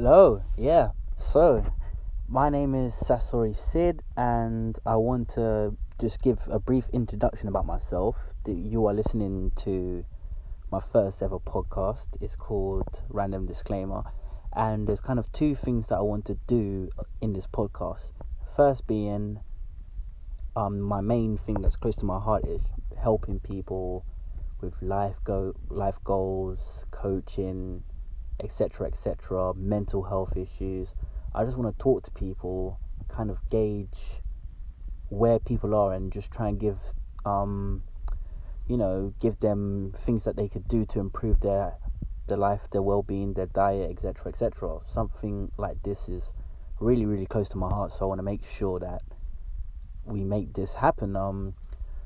Hello, yeah. So, my name is Sasori Sidd, and I want to just give a brief introduction about myself. You are listening to my first ever podcast. It's called Random Disclaimer, and there's kind of two things that I want to do in this podcast. First, being um, my main thing that's close to my heart is helping people with life go life goals, coaching, etc., etc., mental health issues. I just want to talk to people, kind of gauge where people are, and just try and give, um, you know, give them things that they could do to improve their their life, their well being, their diet, etc., etc. Something like this is really, really close to my heart, so I want to make sure that we make this happen. Um,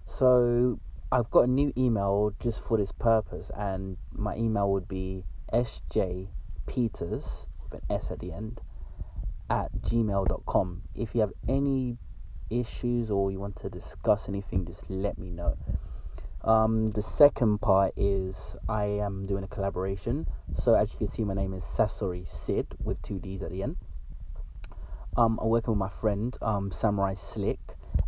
so I've got a new email just for this purpose, and my email would be sjpeters with an S at the end at gmail.com. If you have any issues or you want to discuss anything, just let me know. Um, the second part is I am doing a collaboration. So as you can see, my name is Sasori Sidd with two D's at the end. Um, I'm working with my friend um, Samurai Slick,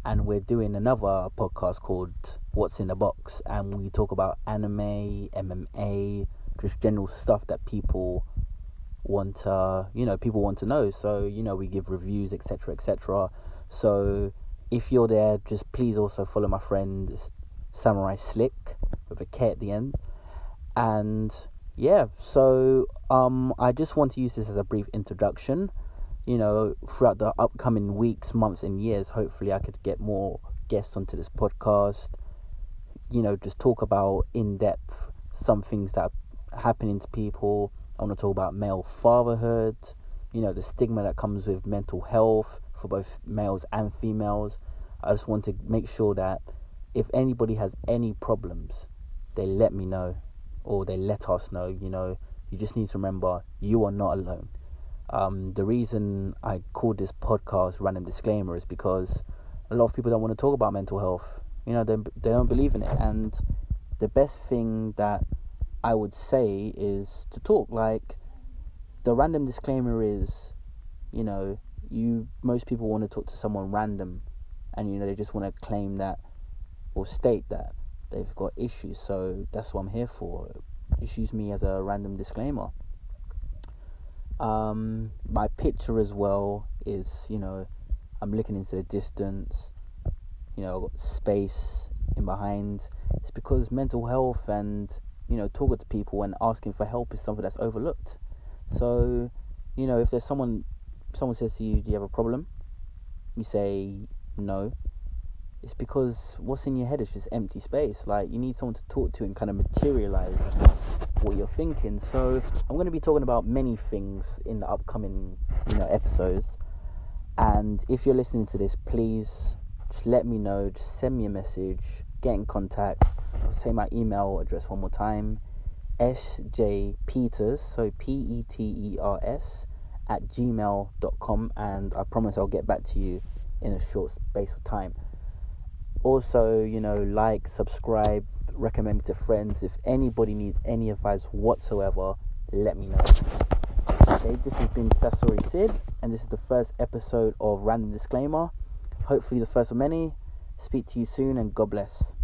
and we're doing another podcast called What's in the Box, and we talk about anime, MMA, just general stuff that people want to, you know, people want to know. So you know, we give reviews, etc., etc. So if you're there, just please also follow my friend Samurai Slick with a K at the end, and yeah. So um, I just want to use this as a brief introduction you know, throughout the upcoming weeks, months, and years, hopefully I could get more guests onto this podcast. You know, just talk about in depth some things that happening to people. I want to talk about male fatherhood, you know, the stigma that comes with mental health for both males and females. I just want to make sure that if anybody has any problems, they let me know or they let us know. You know, you just need to remember you are not alone. Um, the reason I called this podcast "Random Disclaimer" is because a lot of people don't want to talk about mental health. You know, they they don't believe in it, and the best thing that I would say is to talk. Like the random disclaimer is, you know, you most people want to talk to someone random, and you know they just want to claim that or state that they've got issues. So that's what I'm here for. Just use me as a random disclaimer. Um, my picture as well is, you know, I'm looking into the distance. You know, I've got space in behind. It's because mental health and you know talking to people and asking for help is something that's overlooked. So, you know, if there's someone, someone says to you, "Do you have a problem?" You say no. It's because what's in your head is just empty space. Like you need someone to talk to and kind of materialize what you're thinking. So I'm going to be talking about many things in the upcoming, you know, episodes. And if you're listening to this, please just let me know. Just send me a message. Get in contact. Say my email address one more time. SJ Peters, so P E T E R S, at gmail.com. And I promise I'll get back to you in a short space of time. Also, you know, like, subscribe, recommend me to friends. If anybody needs any advice whatsoever, let me know. Okay, this has been Sasori Sidd, and this is the first episode of Random Disclaimer. Hopefully, the first of many. Speak to you soon, and God bless.